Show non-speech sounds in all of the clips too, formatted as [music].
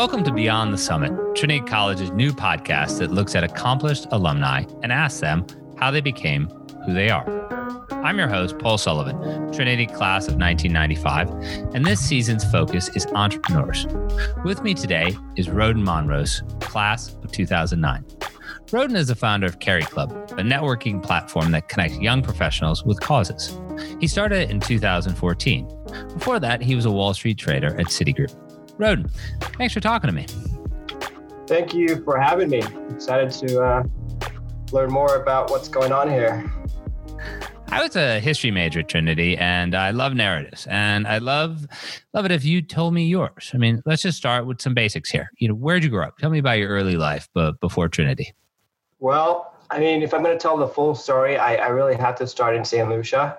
Welcome to Beyond the Summit, Trinity College's new podcast that looks at accomplished alumni and asks them how they became who they are. I'm your host, Paul Sullivan, Trinity class of 1995, and this season's focus is entrepreneurs. With me today is Roden Monrose, class of 2009. Roden is the founder of CariClub, a networking platform that connects young professionals with causes. He started in 2014. Before that, he was a Wall Street trader at Citigroup. Roden, thanks for talking to me. Thank you for having me. Excited to uh, learn more about what's going on here. I was a history major at Trinity, and I love narratives, and I love love it if you told me yours. I mean, let's just start with some basics here. You know, where'd you grow up? Tell me about your early life, but before Trinity. Well, I mean, if I'm going to tell the full story, I, I really have to start in St. Lucia.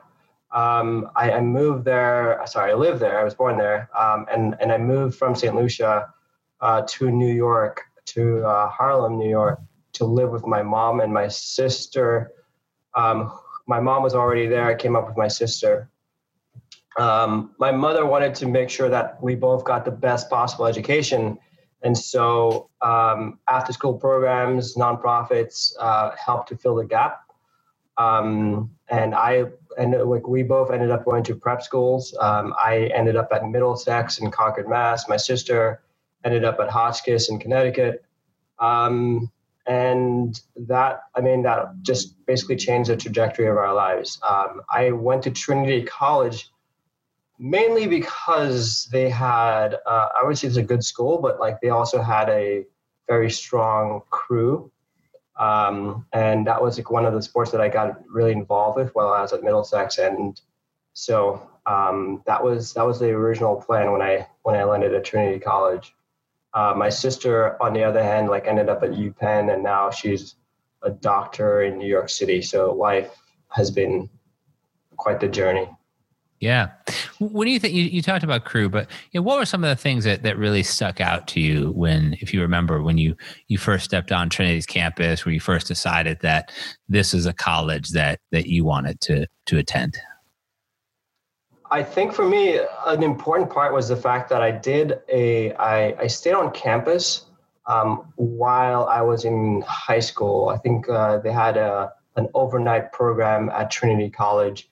Um, I, I, moved there. Sorry, I lived there. I was born there, um, and and I moved from St. Lucia uh, to New York, to uh, Harlem, New York, to live with my mom and my sister. Um, my mom was already there. I came up with my sister. Um, my mother wanted to make sure that we both got the best possible education and so um, after school programs, nonprofits uh, helped to fill the gap. Um, and I and like we both ended up going to prep schools. Um, I ended up at Middlesex in Concord, Mass. My sister ended up at Hotchkiss in Connecticut. Um, and that, I mean, that just basically changed the trajectory of our lives. Um, I went to Trinity College mainly because they had uh, I would say it's a good school, but like they also had a very strong crew, um, and that was like one of the sports that I got really involved with while I was at Middlesex, and so um, that was that was the original plan when I when I landed at Trinity College. Uh, my sister, on the other hand, like ended up at UPenn, and now she's a doctor in New York City. So life has been quite the journey. Yeah. What do you think? You, you talked about crew, but you know, what were some of the things that, that really stuck out to you when, if you remember, when you, you first stepped on Trinity's campus, where you first decided that this is a college that, that you wanted to, to attend? I think for me, an important part was the fact that I did a, I, I stayed on campus um, while I was in high school. I think uh, they had a, an overnight program at Trinity College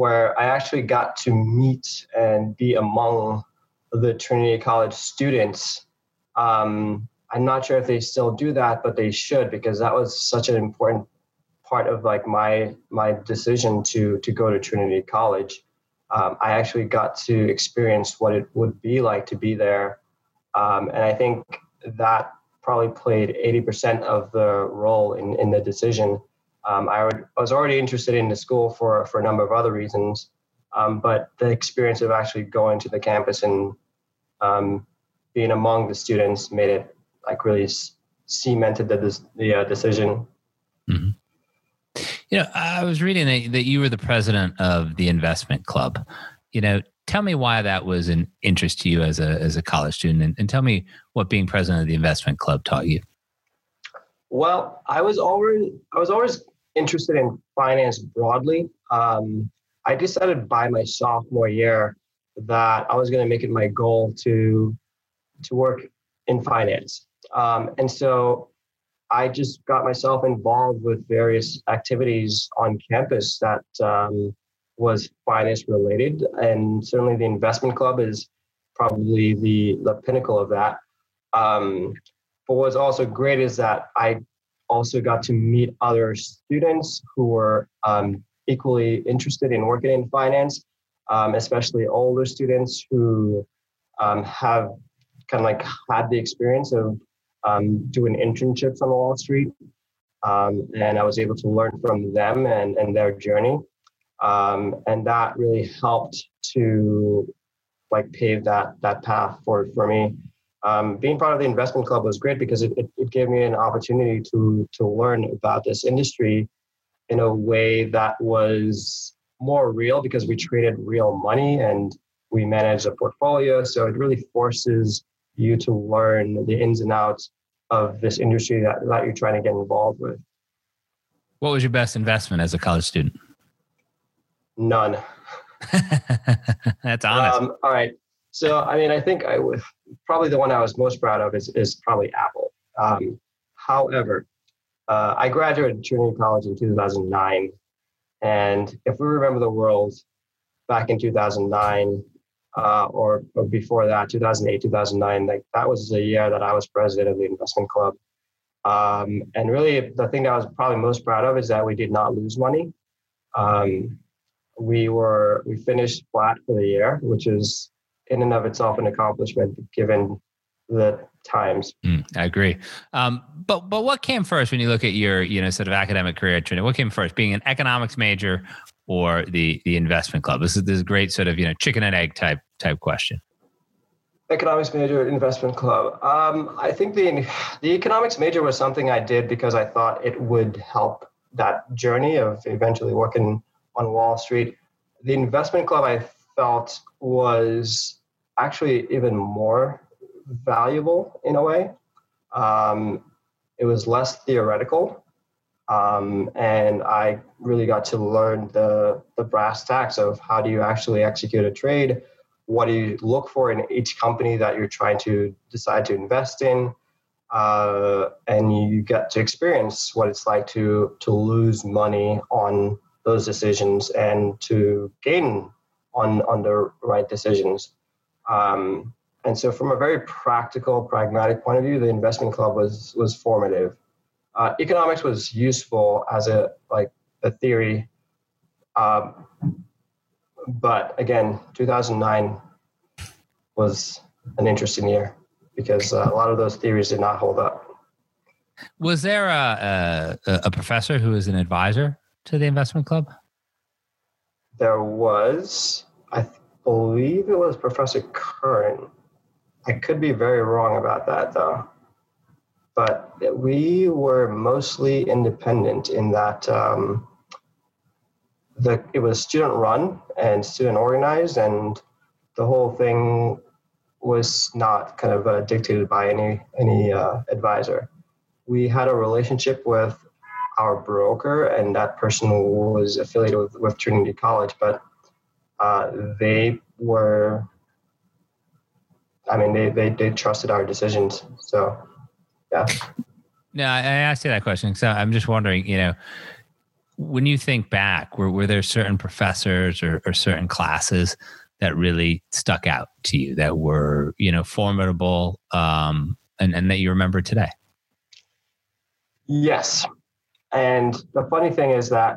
where I actually got to meet and be among the Trinity College students. Um, I'm not sure if they still do that, but they should because that was such an important part of like my my decision to to go to Trinity College. Um, I actually got to experience what it would be like to be there, um, and I think that probably played 80% of the role in in the decision. Um, I, would, I, was already interested in the school for, for a number of other reasons, um, but the experience of actually going to the campus and um, being among the students made it like really cemented the, the uh, decision. Mm-hmm. You know, I was reading that, that you were the president of the investment club. You know, tell me why that was an interest to you as a as a college student, and, and tell me what being president of the investment club taught you. Well, I was already I was always interested in finance broadly. Um, I decided by my sophomore year that I was going to make it my goal to to work in finance, um, and so I just got myself involved with various activities on campus that um, was finance related, and certainly the investment club is probably the the pinnacle of that. Um, but what's also great is that I also got to meet other students who were um, equally interested in working in finance, um, especially older students who um, have kind of like had the experience of um, doing internships on Wall Street. Um, and I was able to learn from them and, and their journey. Um, and that really helped to like pave that that path for for me um, being part of the investment club was great because it, it, it, gave me an opportunity to to learn about this industry in a way that was more real because we traded real money and we managed a portfolio. So it really forces you to learn the ins and outs of this industry that, that you're trying to get involved with. What was your best investment as a college student? None. [laughs] That's honest. Um, all right so I mean, I think I would probably the one I was most proud of is is probably Apple. Um, however, uh, I graduated Trinity College in 2009, and if we remember the world back in 2009 uh, or, or before that, 2008, 2009, like that was the year that I was president of the investment club. Um, and really, the thing that I was probably most proud of is that we did not lose money. Um, we were we finished flat for the year, which is in and of itself an accomplishment given the times. Mm, I agree. Um, but but what came first when you look at your you know sort of academic career at Trinity? What came first, being an economics major or the the investment club? This is this is great sort of you know chicken and egg type type question. Economics major investment club. Um, I think the the economics major was something I did because I thought it would help that journey of eventually working on Wall Street. The investment club I felt was actually even more valuable in a way. Um, it was less theoretical, um, and I really got to learn the the brass tacks of how do you actually execute a trade. What do you look for in each company that you're trying to decide to invest in? Uh, and you get to experience what it's like to to lose money on those decisions and to gain on on the right decisions. Um, and so, from a very practical, pragmatic point of view, the investment club was was formative. Uh, economics was useful as a like a theory, um, but again, 2009 was an interesting year because uh, a lot of those theories did not hold up. Was there a, a, a professor who was an advisor to the investment club? There was. I believe it was Professor Curran. I could be very wrong about that though. But we were mostly independent in that um, the it was student run and student organized, and the whole thing was not kind of uh, dictated by any any uh, advisor. We had a relationship with our broker, and that person was affiliated with, with Trinity College, but uh, they were I mean, they, they, they trusted our decisions. So, yeah. No, I asked you that question. So I'm just wondering, you know, when you think back, were, were there certain professors or, or certain classes that really stuck out to you that were, you know, formidable um, and, and that you remember today? Yes. And the funny thing is that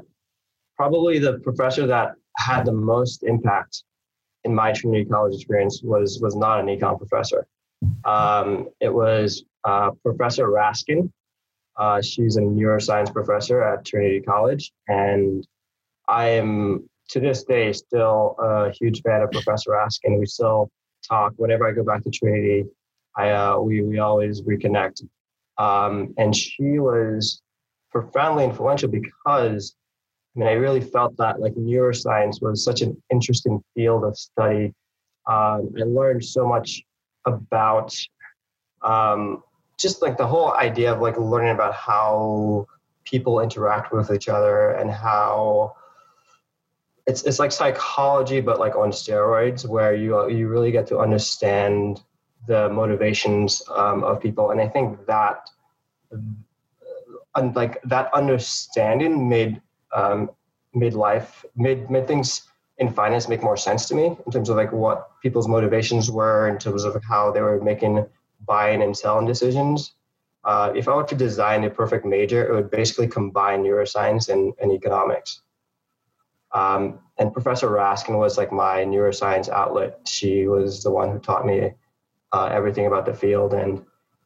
probably the professor that had the most impact in my Trinity College experience was was not an econ professor. Um, it was uh, Professor Raskin. Uh, she's a neuroscience professor at Trinity College, and I am to this day still a huge fan of Professor Raskin. We still talk whenever I go back to Trinity. I uh, we we always reconnect, um, and she was profoundly influential because I mean, I really felt that like neuroscience was such an interesting field of study. Um, I learned so much about um, just like the whole idea of like learning about how people interact with each other and how it's it's like psychology but like on steroids where you you really get to understand the motivations um, of people and i think that uh, like that understanding made um, made life made things in finance make more sense to me in terms of like what people's motivations were in terms of how they were making buying and selling decisions. Uh, if I were to design a perfect major, it would basically combine neuroscience and, and economics. Um, and Professor Raskin was like my neuroscience outlet. She was the one who taught me uh, everything about the field. And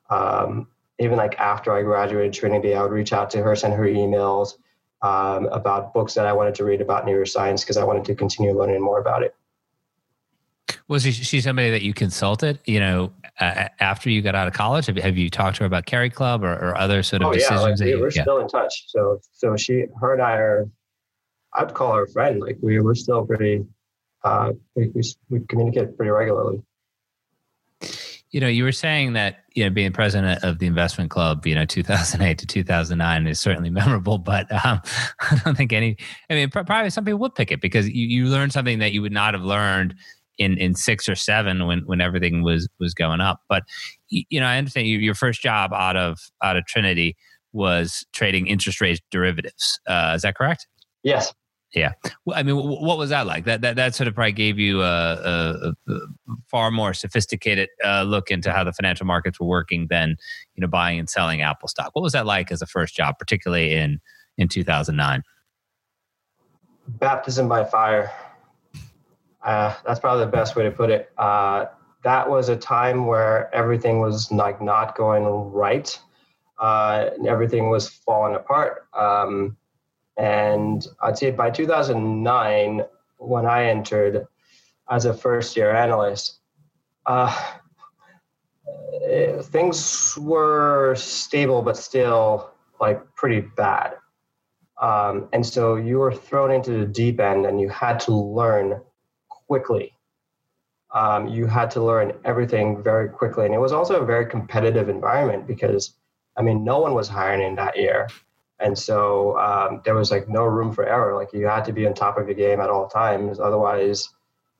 um, even like after I graduated Trinity, I would reach out to her, send her emails, um, about books that I wanted to read about neuroscience because I wanted to continue learning more about it. Was she somebody that you consulted? You know, uh, after you got out of college, have, have you talked to her about CariClub or, or other sort of oh, decisions? Yeah, like, we, we're yeah. still in touch. So, so she, her and I are. I'd call her a friend. Like we, we're still pretty. Uh, we, we, we communicate pretty regularly you know, you were saying that you know being president of the investment club, you know, 2008 to 2009 is certainly [laughs] memorable, but um, [laughs] I don't think any. I mean, probably some people would pick it because you you learned something that you would not have learned in in six or seven when when everything was was going up. But you know, I understand you, your first job out of out of Trinity was trading interest rate derivatives. Uh, is that correct? Yes. Yeah. Well, I mean, what was that like? That that, that sort of probably gave you a, a, a far more sophisticated uh, look into how the financial markets were working than you know buying and selling Apple stock. What was that like as a first job, particularly in in 2009? Baptism by fire. Uh, that's probably the best way to put it. Uh, that was a time where everything was like not going right. Uh, everything was falling apart. Um, and I'd say by 2009, when I entered as a first year analyst, uh, things were stable, but still like pretty bad. Um, and so you were thrown into the deep end and you had to learn quickly. Um, you had to learn everything very quickly. And it was also a very competitive environment because, I mean, no one was hiring in that year and so um, there was like no room for error. Like you had to be on top of your game at all times. Otherwise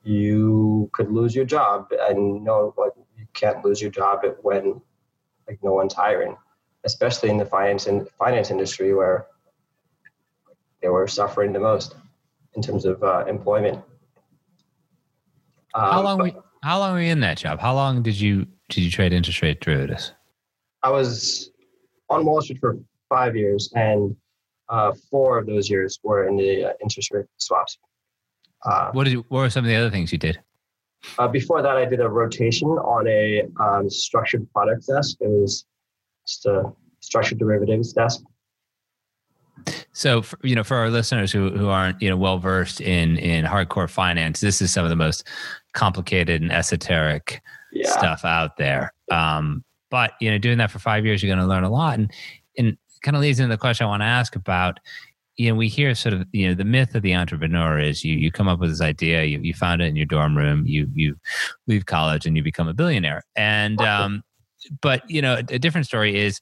you could lose your job. And no like you can't lose your job when like no one's hiring especially in the finance and finance industry where they were suffering the most in terms of uh, employment. Um, how long were, how long were you in that job? How long did you did you trade interest rate derivatives i was on wall street for five years, and uh, four of those years were in the uh, interest rate swaps. Uh, what did you, what were some of the other things you did? Uh, before that, I did a rotation on a um, structured products desk. It was just a structured derivatives desk. So, for, you know, for our listeners who, who aren't you know well versed in in hardcore finance, this is some of the most complicated and esoteric yeah. stuff out there. Um, but you know, doing that for five years, you're going to learn a lot. And and kind of leads into the question I want to ask about. You know, we hear sort of you know the myth of the entrepreneur is you you come up with this idea, you you found it in your dorm room, you you leave college and you become a billionaire. And um, but you know, a, a different story is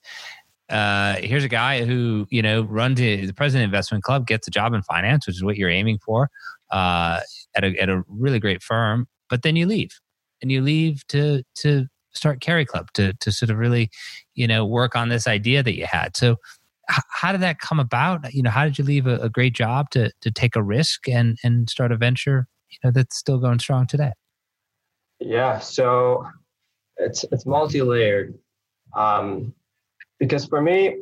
uh, here's a guy who you know runs the president investment club, gets a job in finance, which is what you're aiming for, uh, at a at a really great firm. But then you leave, and you leave to to start CariClub to to sort of really, you know, work on this idea that you had. So how did that come about? You know, how did you leave a, a, great job to to take a risk and and start a venture, you know, that's still going strong today? Yeah, so it's it's multi-layered. Um, because for me,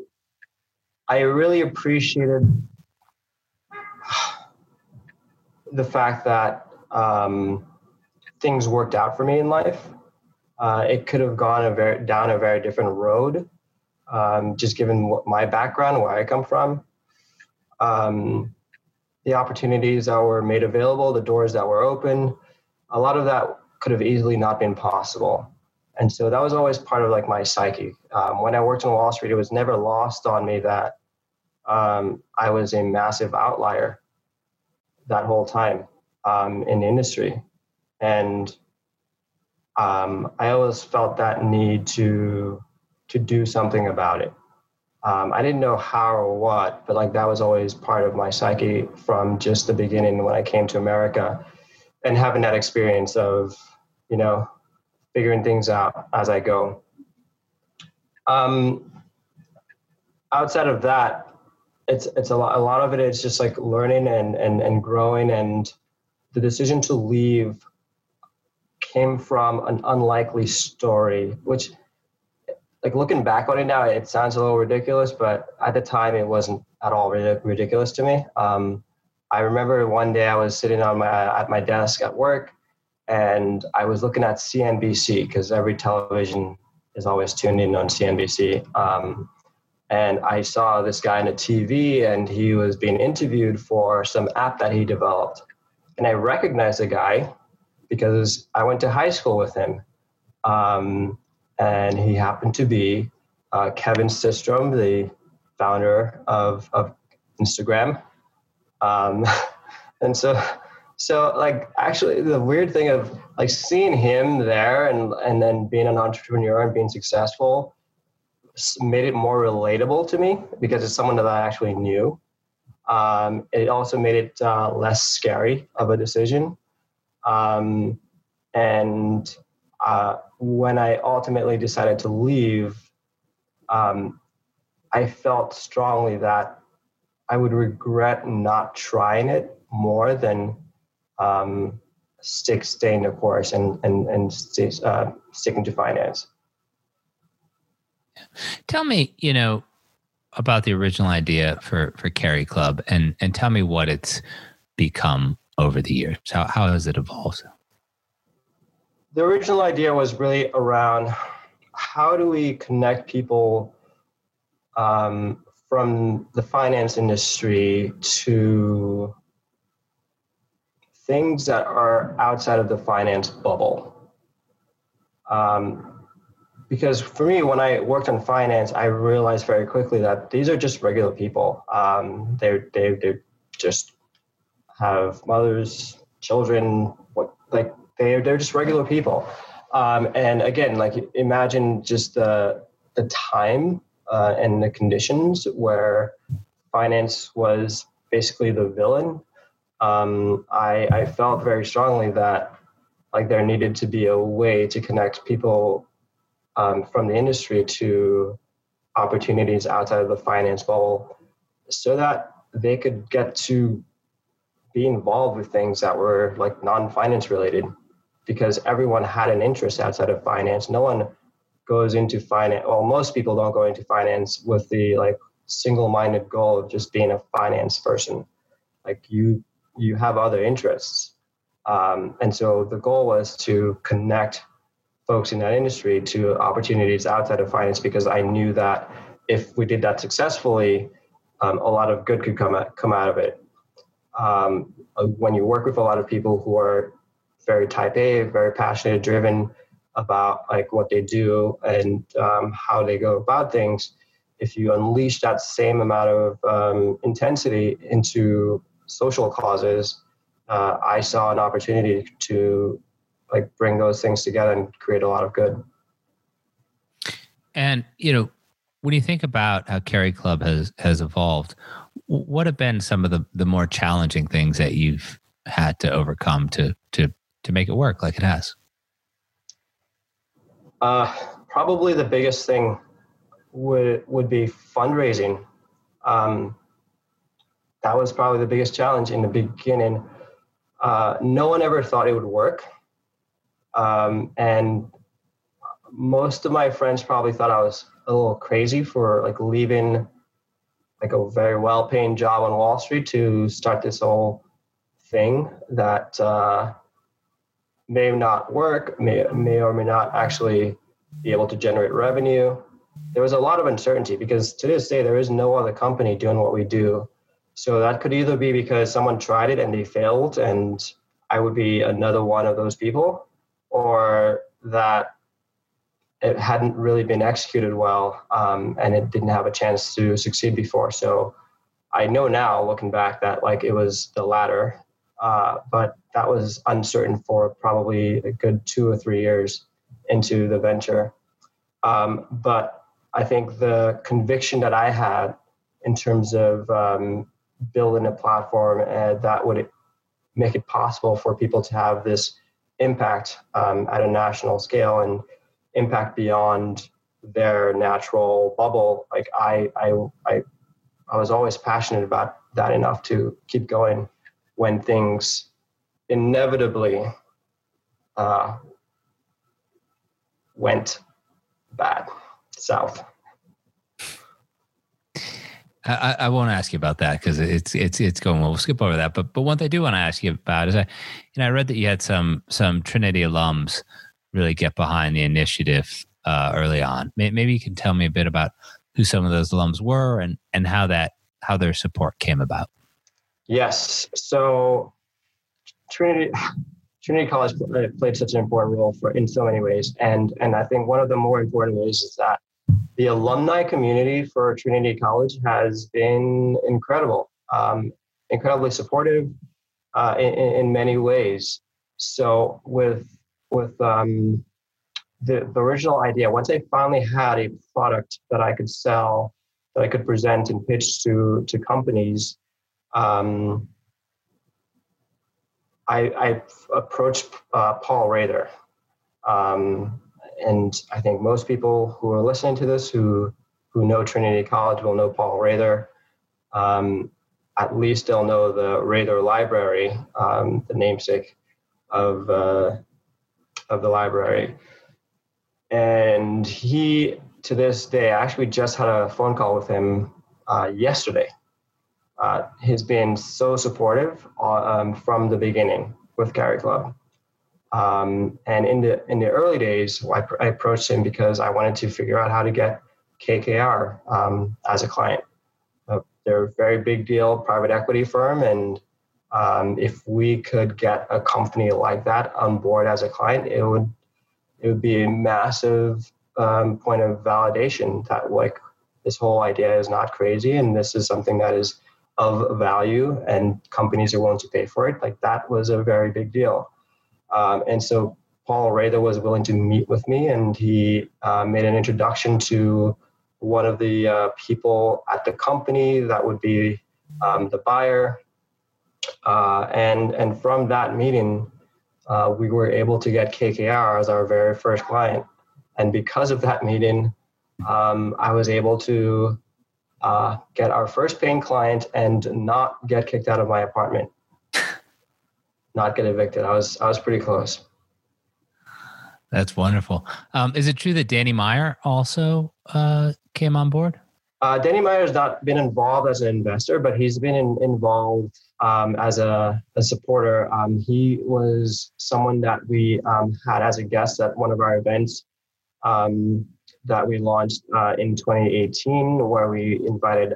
I really appreciated [sighs] the fact that um, things worked out for me in life uh, it could have gone a very down a very different road, um, just given what my background, where I come from, um, the opportunities that were made available, the doors that were open. A lot of that could have easily not been possible, and so that was always part of like my psyche. Um, when I worked on Wall Street, it was never lost on me that um, I was a massive outlier that whole time um, in the industry, and um, I always felt that need to to do something about it. Um, I didn't know how or what, but like that was always part of my psyche from just the beginning when I came to America, and having that experience of you know figuring things out as I go. Um, outside of that, it's it's a lot. A lot of it is just like learning and and and growing, and the decision to leave came from an unlikely story, which, like looking back on it now, it sounds a little ridiculous, but at the time it wasn't at all ridiculous to me. Um, I remember one day I was sitting on my at my desk at work, and I was looking at CNBC because every television is always tuned in on CNBC. Um, and I saw this guy on a TV, and he was being interviewed for some app that he developed. And I recognized the guy because I went to high school with him. Um, and he happened to be uh, Kevin Systrom, the founder of, of Instagram. Um, [laughs] and so, so like actually the weird thing of like seeing him there and, and then being an entrepreneur and being successful made it more relatable to me because it's someone that I actually knew. Um, it also made it uh, less scary of a decision um, And uh, when I ultimately decided to leave, um, I felt strongly that I would regret not trying it more than um, stick staying the course and and and stay, uh, sticking to finance. Tell me, you know, about the original idea for for CariClub, and and tell me what it's become over the years. How how has it evolved? The original idea was really around how do we connect people um, from the finance industry to things that are outside of the finance bubble. Um, because for me, when I worked on finance, I realized very quickly that these are just regular people. Um, they they they just have mothers, children, what like they they're just regular people. Um, and again, like imagine just the the time uh, and the conditions where finance was basically the villain. Um, I I felt very strongly that like there needed to be a way to connect people um, from the industry to opportunities outside of the finance bubble so that they could get to be involved with things that were like non-finance related because everyone had an interest outside of finance. No one goes into finance well most people don't go into finance with the like single-minded goal of just being a finance person. Like you you have other interests. Um, and so the goal was to connect folks in that industry to opportunities outside of finance because I knew that if we did that successfully, um, a lot of good could come out, come out of it. Um, uh, when you work with a lot of people who are very type A, very passionate, driven about like what they do and um, how they go about things, if you unleash that same amount of um, intensity into social causes, uh, I saw an opportunity to like bring those things together and create a lot of good. And you know, when you think about how CariClub has has evolved, what have been some of the the more challenging things that you've had to overcome to to to make it work like it has? Uh, probably the biggest thing would would be fundraising. Um, that was probably the biggest challenge in the beginning. Uh, no one ever thought it would work. Um, and most of my friends probably thought I was a little crazy for like leaving like a very well paying job on Wall Street to start this whole thing that uh, may not work, may, may or may not actually be able to generate revenue. There was a lot of uncertainty because to this day, there is no other company doing what we do. So that could either be because someone tried it and they failed, and I would be another one of those people, or that it hadn't really been executed well um, and it didn't have a chance to succeed before. So I know now, looking back, that like it was the latter, uh, but that was uncertain for probably a good two or three years into the venture. Um, but I think the conviction that I had in terms of um, building a platform uh, that would make it possible for people to have this impact um, at a national scale and impact beyond their natural bubble like I, I i i was always passionate about that enough to keep going when things inevitably uh, went bad south I, I won't ask you about that because it's it's it's going well. We'll skip over that. But but one thing I do want to ask you about is I, you know, I read that you had some some Trinity alums really get behind the initiative uh, early on. Maybe you can tell me a bit about who some of those alums were and and how that how their support came about. Yes. So Trinity Trinity College played such an important role for in so many ways, and and I think one of the more important ways is that the alumni community for Trinity College has been incredible, um, incredibly supportive uh, in, in, many ways. So with with um, the, the original idea, once I finally had a product that I could sell, that I could present and pitch to to companies, um, I, I approached uh, Paul Raether. Um, and I think most people who are listening to this who, who know Trinity College will know Paul Raether. Um, at least they'll know the Raether Library, um, the namesake of, uh, of the library. And he, to this day, I actually just had a phone call with him uh, yesterday. Uh, he's been so supportive uh, um, from the beginning with CariClub. Um, and in the in the early days, I, I, approached him because I wanted to figure out how to get KKR um, as a client. Uh, they're a very big deal private equity firm, and um, if we could get a company like that on board as a client, it would it would be a massive um, point of validation that like this whole idea is not crazy and this is something that is of value and companies are willing to pay for it. Like that was a very big deal. Um, and so Paul Raether was willing to meet with me and he uh, made an introduction to one of the uh, people at the company that would be um, the buyer. Uh, and, and from that meeting, uh, we were able to get KKR as our very first client. And because of that meeting, um, I was able to uh, get our first paying client and not get kicked out of my apartment, [laughs] not get evicted. I was I was pretty close. That's wonderful. Um, is it true that Danny Meyer also uh, came on board? Uh, Danny Meyer has not been involved as an investor, but he's been in, involved um, as a, a supporter. Um, he was someone that we um, had as a guest at one of our events. That we launched uh, in 2018, where we invited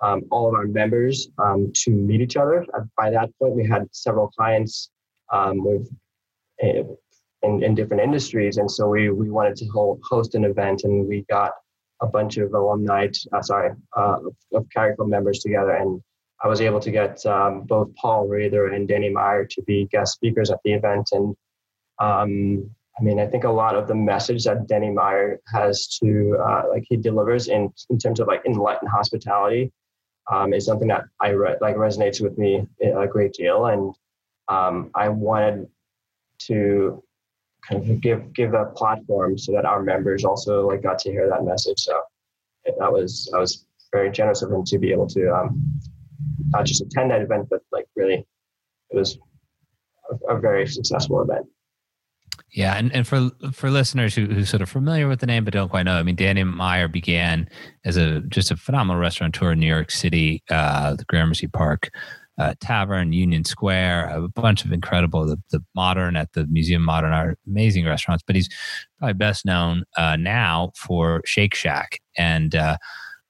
um, all of our members um, to meet each other. By that point, we had several clients um, with uh, in, in, different industries, and so we we wanted to hold, host an event, and we got a bunch of alumni, uh, sorry, uh, of Club members together, and I was able to get um, both Paul Raether and Danny Meyer to be guest speakers at the event, and um, I mean, I think a lot of the message that Danny Meyer has to, uh, like, he delivers in in terms of like enlightened hospitality, um, is something that I re- like resonates with me a great deal, and um, I wanted to kind of give give a platform so that our members also like got to hear that message. So that was I was very generous of him to be able to um, not just attend that event, but like really, it was a, a very successful event. Yeah, and, and for for listeners who who sort of familiar with the name but don't quite know, I mean, Danny Meyer began as a just a phenomenal restaurateur in New York City, uh, the Gramercy Park uh, Tavern, Union Square, a bunch of incredible the, the modern at the Museum of Modern Art, amazing restaurants. But he's probably best known uh, now for Shake Shack, and uh,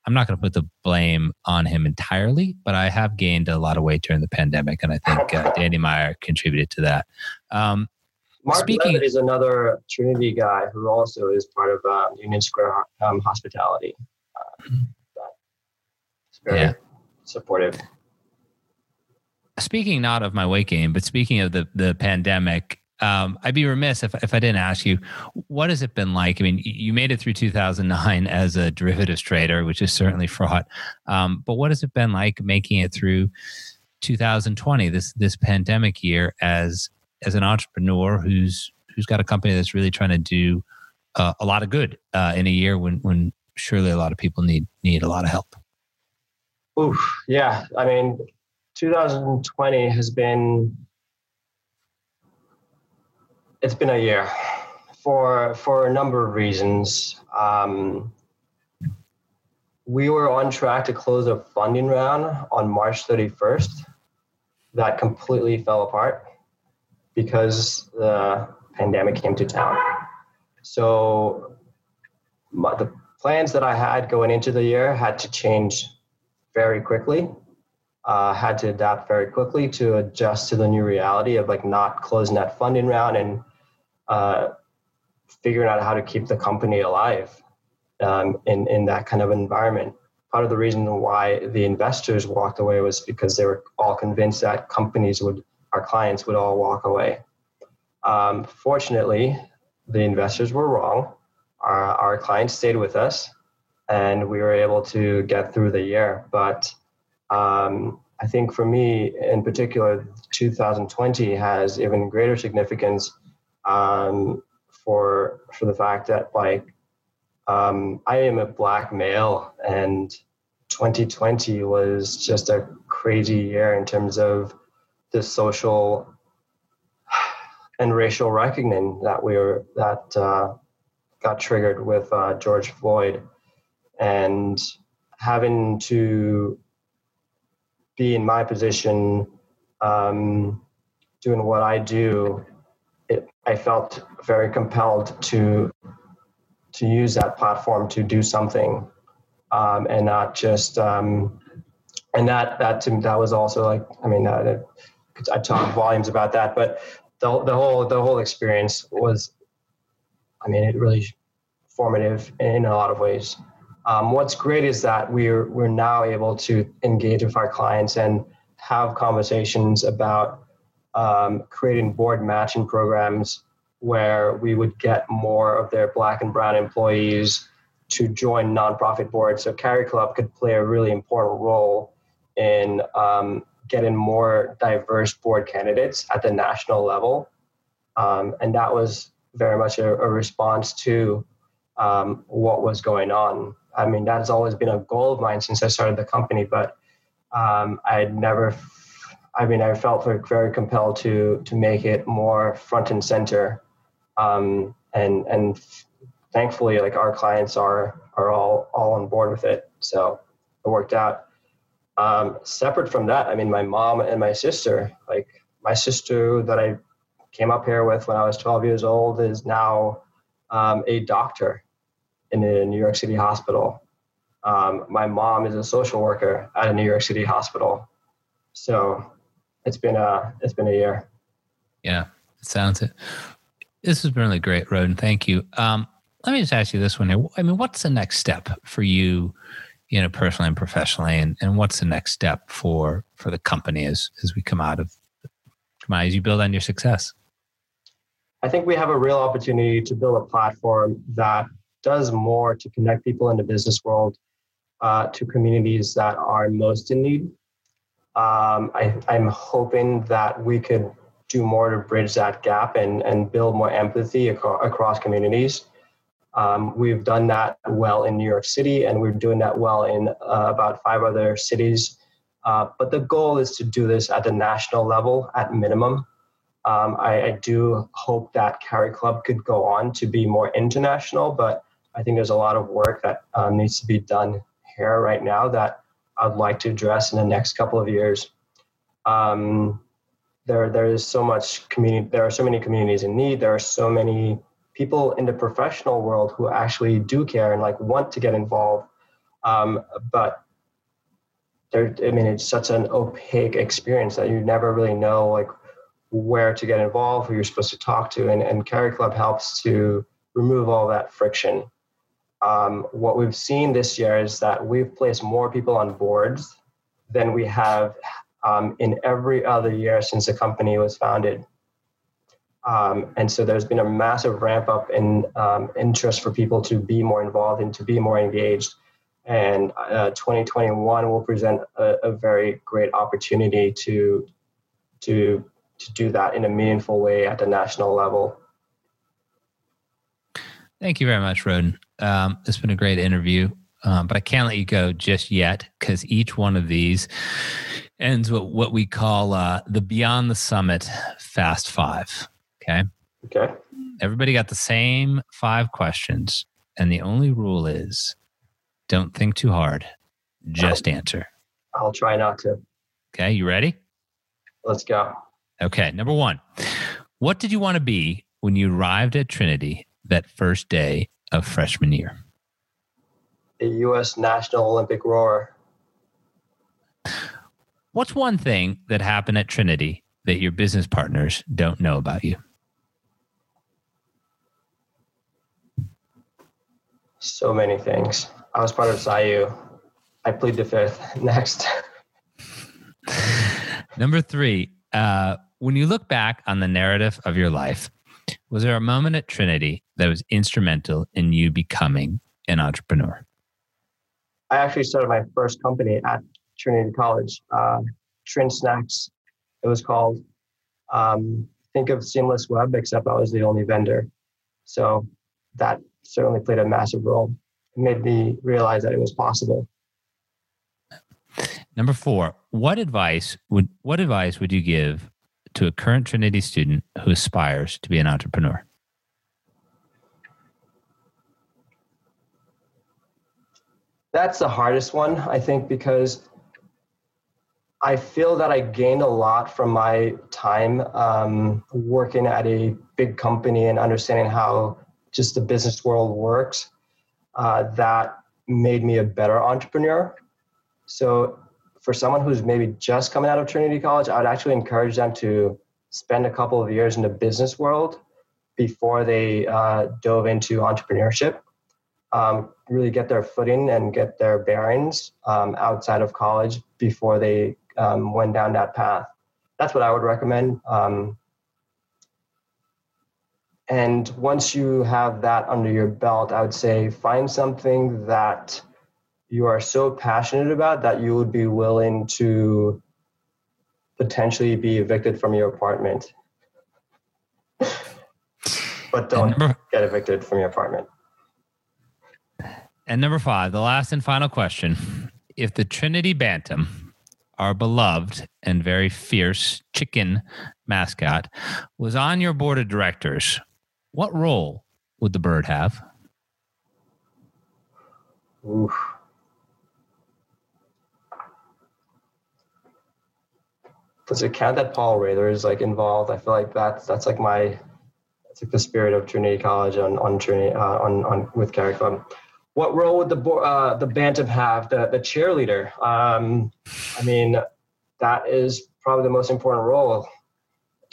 I'm not going to put the blame on him entirely, but I have gained a lot of weight during the pandemic, and I think uh, Danny Meyer contributed to that. Um, Mark Speaking, Levitt is another Trinity guy who also is part of uh, Union Square um, Hospitality. Uh, very yeah. supportive. Speaking not of my weight gain, but speaking of the the pandemic, um, I'd be remiss if, if I didn't ask you, what has it been like? I mean, you made it through 2009 as a derivatives trader, which is certainly fraught. Um, but what has it been like making it through 2020, this this pandemic year, as as an entrepreneur who's who's got a company that's really trying to do uh, a lot of good uh, in a year when when surely a lot of people need need a lot of help. Oof, yeah. I mean, 2020 has been it's been a year for for a number of reasons. Um, we were on track to close a funding round on March 31st. That completely fell apart because the pandemic came to town. So my, the plans that I had going into the year had to change very quickly. Uh, had to adapt very quickly to adjust to the new reality of like not closing that funding round and uh, figuring out how to keep the company alive um, in in that kind of environment. Part of the reason why the investors walked away was because they were all convinced that companies would our clients would all walk away. Um, fortunately, the investors were wrong. Our, our clients stayed with us, and we were able to get through the year. But um, I think for me in particular, 2020 has even greater significance um, for for the fact that like um, I am a black male, and 2020 was just a crazy year in terms of the social and racial reckoning that we were that uh, got triggered with uh, George Floyd, and having to be in my position, um, doing what I do, it, I felt very compelled to to use that platform to do something, um, and not just um, and that that to, that was also like I mean I talk volumes about that, but the the whole the whole experience was, I mean, it really formative in a lot of ways. Um, what's great is that we're we're now able to engage with our clients and have conversations about um, creating board matching programs where we would get more of their black and brown employees to join nonprofit boards. So CariClub could play a really important role in um, getting more diverse board candidates at the national level. Um, and that was very much a, a response to um, what was going on. I mean, that has always been a goal of mine since I started the company, but um, I never, I mean, I felt very, very compelled to to make it more front and center, um, and and thankfully, like our clients are are all all on board with it, so it worked out. Um, separate from that, I mean, my mom and my sister, like my sister that I came up here with when I was 12 years old, is now um, a doctor in a New York City hospital. Um, my mom is a social worker at a New York City hospital. So it's been a it's been a year. Yeah, it sounds it. This has been really great, Roden. Thank you. Um, let me just ask you this one here. I mean, what's the next step for you you know, personally and professionally, and, and what's the next step for for the company as as we come out of come out as you build on your success? I think we have a real opportunity to build a platform that does more to connect people in the business world uh, to communities that are most in need. Um, I, I'm hoping that we could do more to bridge that gap and, and build more empathy acro- across communities. Um, we've done that well in New York City, and we're doing that well in uh, about five other cities. Uh, but the goal is to do this at the national level at minimum. Um, I, I, do hope that CariClub could go on to be more international, but I think there's a lot of work that um, needs to be done here right now that I'd like to address in the next couple of years. Um, there, there is so much community. There are so many communities in need. There are so many people in the professional world who actually do care and like want to get involved um, but there i mean it's such an opaque experience that you never really know like where to get involved who you're supposed to talk to and, and CariClub helps to remove all that friction. Um, what we've seen this year is that we've placed more people on boards than we have um, in every other year since the company was founded um, and so there's been a massive ramp up in um, interest for people to be more involved and to be more engaged. And uh, 2021 will present a, a, very great opportunity to, to, to do that in a meaningful way at the national level. Thank you very much, Roden. Um, it's been a great interview, um, but I can't let you go just yet because each one of these ends with what we call uh, the Beyond the Summit Fast Five. Okay. Okay. Everybody got the same five questions. And the only rule is don't think too hard, just I'll, answer. I'll try not to. Okay. You ready? Let's go. Okay. Number one What did you want to be when you arrived at Trinity that first day of freshman year? A U.S. National Olympic rower. What's one thing that happened at Trinity that your business partners don't know about you? So many things. I was part of SIU. I plead the fifth. [laughs] Next. [laughs] Number three, uh, when you look back on the narrative of your life, was there a moment at Trinity that was instrumental in you becoming an entrepreneur? I actually started my first company at Trinity College. Uh, Trin Snacks, it was called. Um, think of Seamless Web, except I was the only vendor. So that certainly played a massive role. It made me realize that it was possible. Number four, what advice would what advice would you give to a current Trinity student who aspires to be an entrepreneur? That's the hardest one, I think, because I feel that I gained a lot from my time um, working at a big company and understanding how just the business world works. Uh, that made me a better entrepreneur. So, for someone who's maybe just coming out of Trinity College, I would actually encourage them to spend a couple of years in the business world before they uh, dove into entrepreneurship um, really get their footing and get their bearings um, outside of college before they um, went down that path. That's what I would recommend. Um, and once you have that under your belt, I would say find something that you are so passionate about that you would be willing to potentially be evicted from your apartment. but don't get evicted from your apartment. And number five, the last and final question. If the Trinity Bantam, our beloved and very fierce chicken mascot, was on your board of directors, what role would the bird have? Oof. Does it count that Paul Raether is like involved? I feel like that's that's like my that's like the spirit of Trinity College on on Trinity uh, on on with CariClub what role would the uh, the bantam have? The the cheerleader. Um, I mean, that is probably the most important role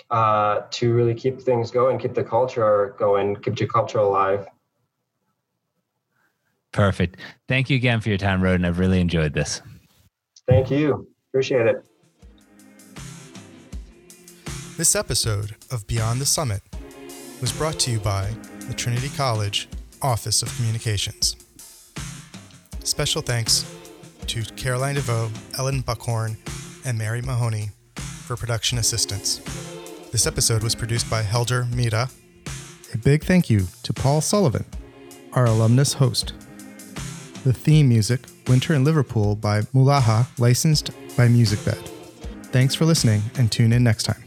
uh, to really keep things going, keep the culture going, keep your culture alive. Perfect. Thank you again for your time, Roden. I've really enjoyed this. Thank you. Appreciate it. This episode of Beyond the Summit was brought to you by the Trinity College Office of Communications. Special thanks to Caroline DeVoe, Ellen Buckhorn, and Mary Mahoney for production assistance. This episode was produced by Helder Mira. A big thank you to Paul Sullivan, our alumnus host. The theme music, Winter in Liverpool by Mulaha, licensed by MusicBed. Thanks for listening and tune in next time.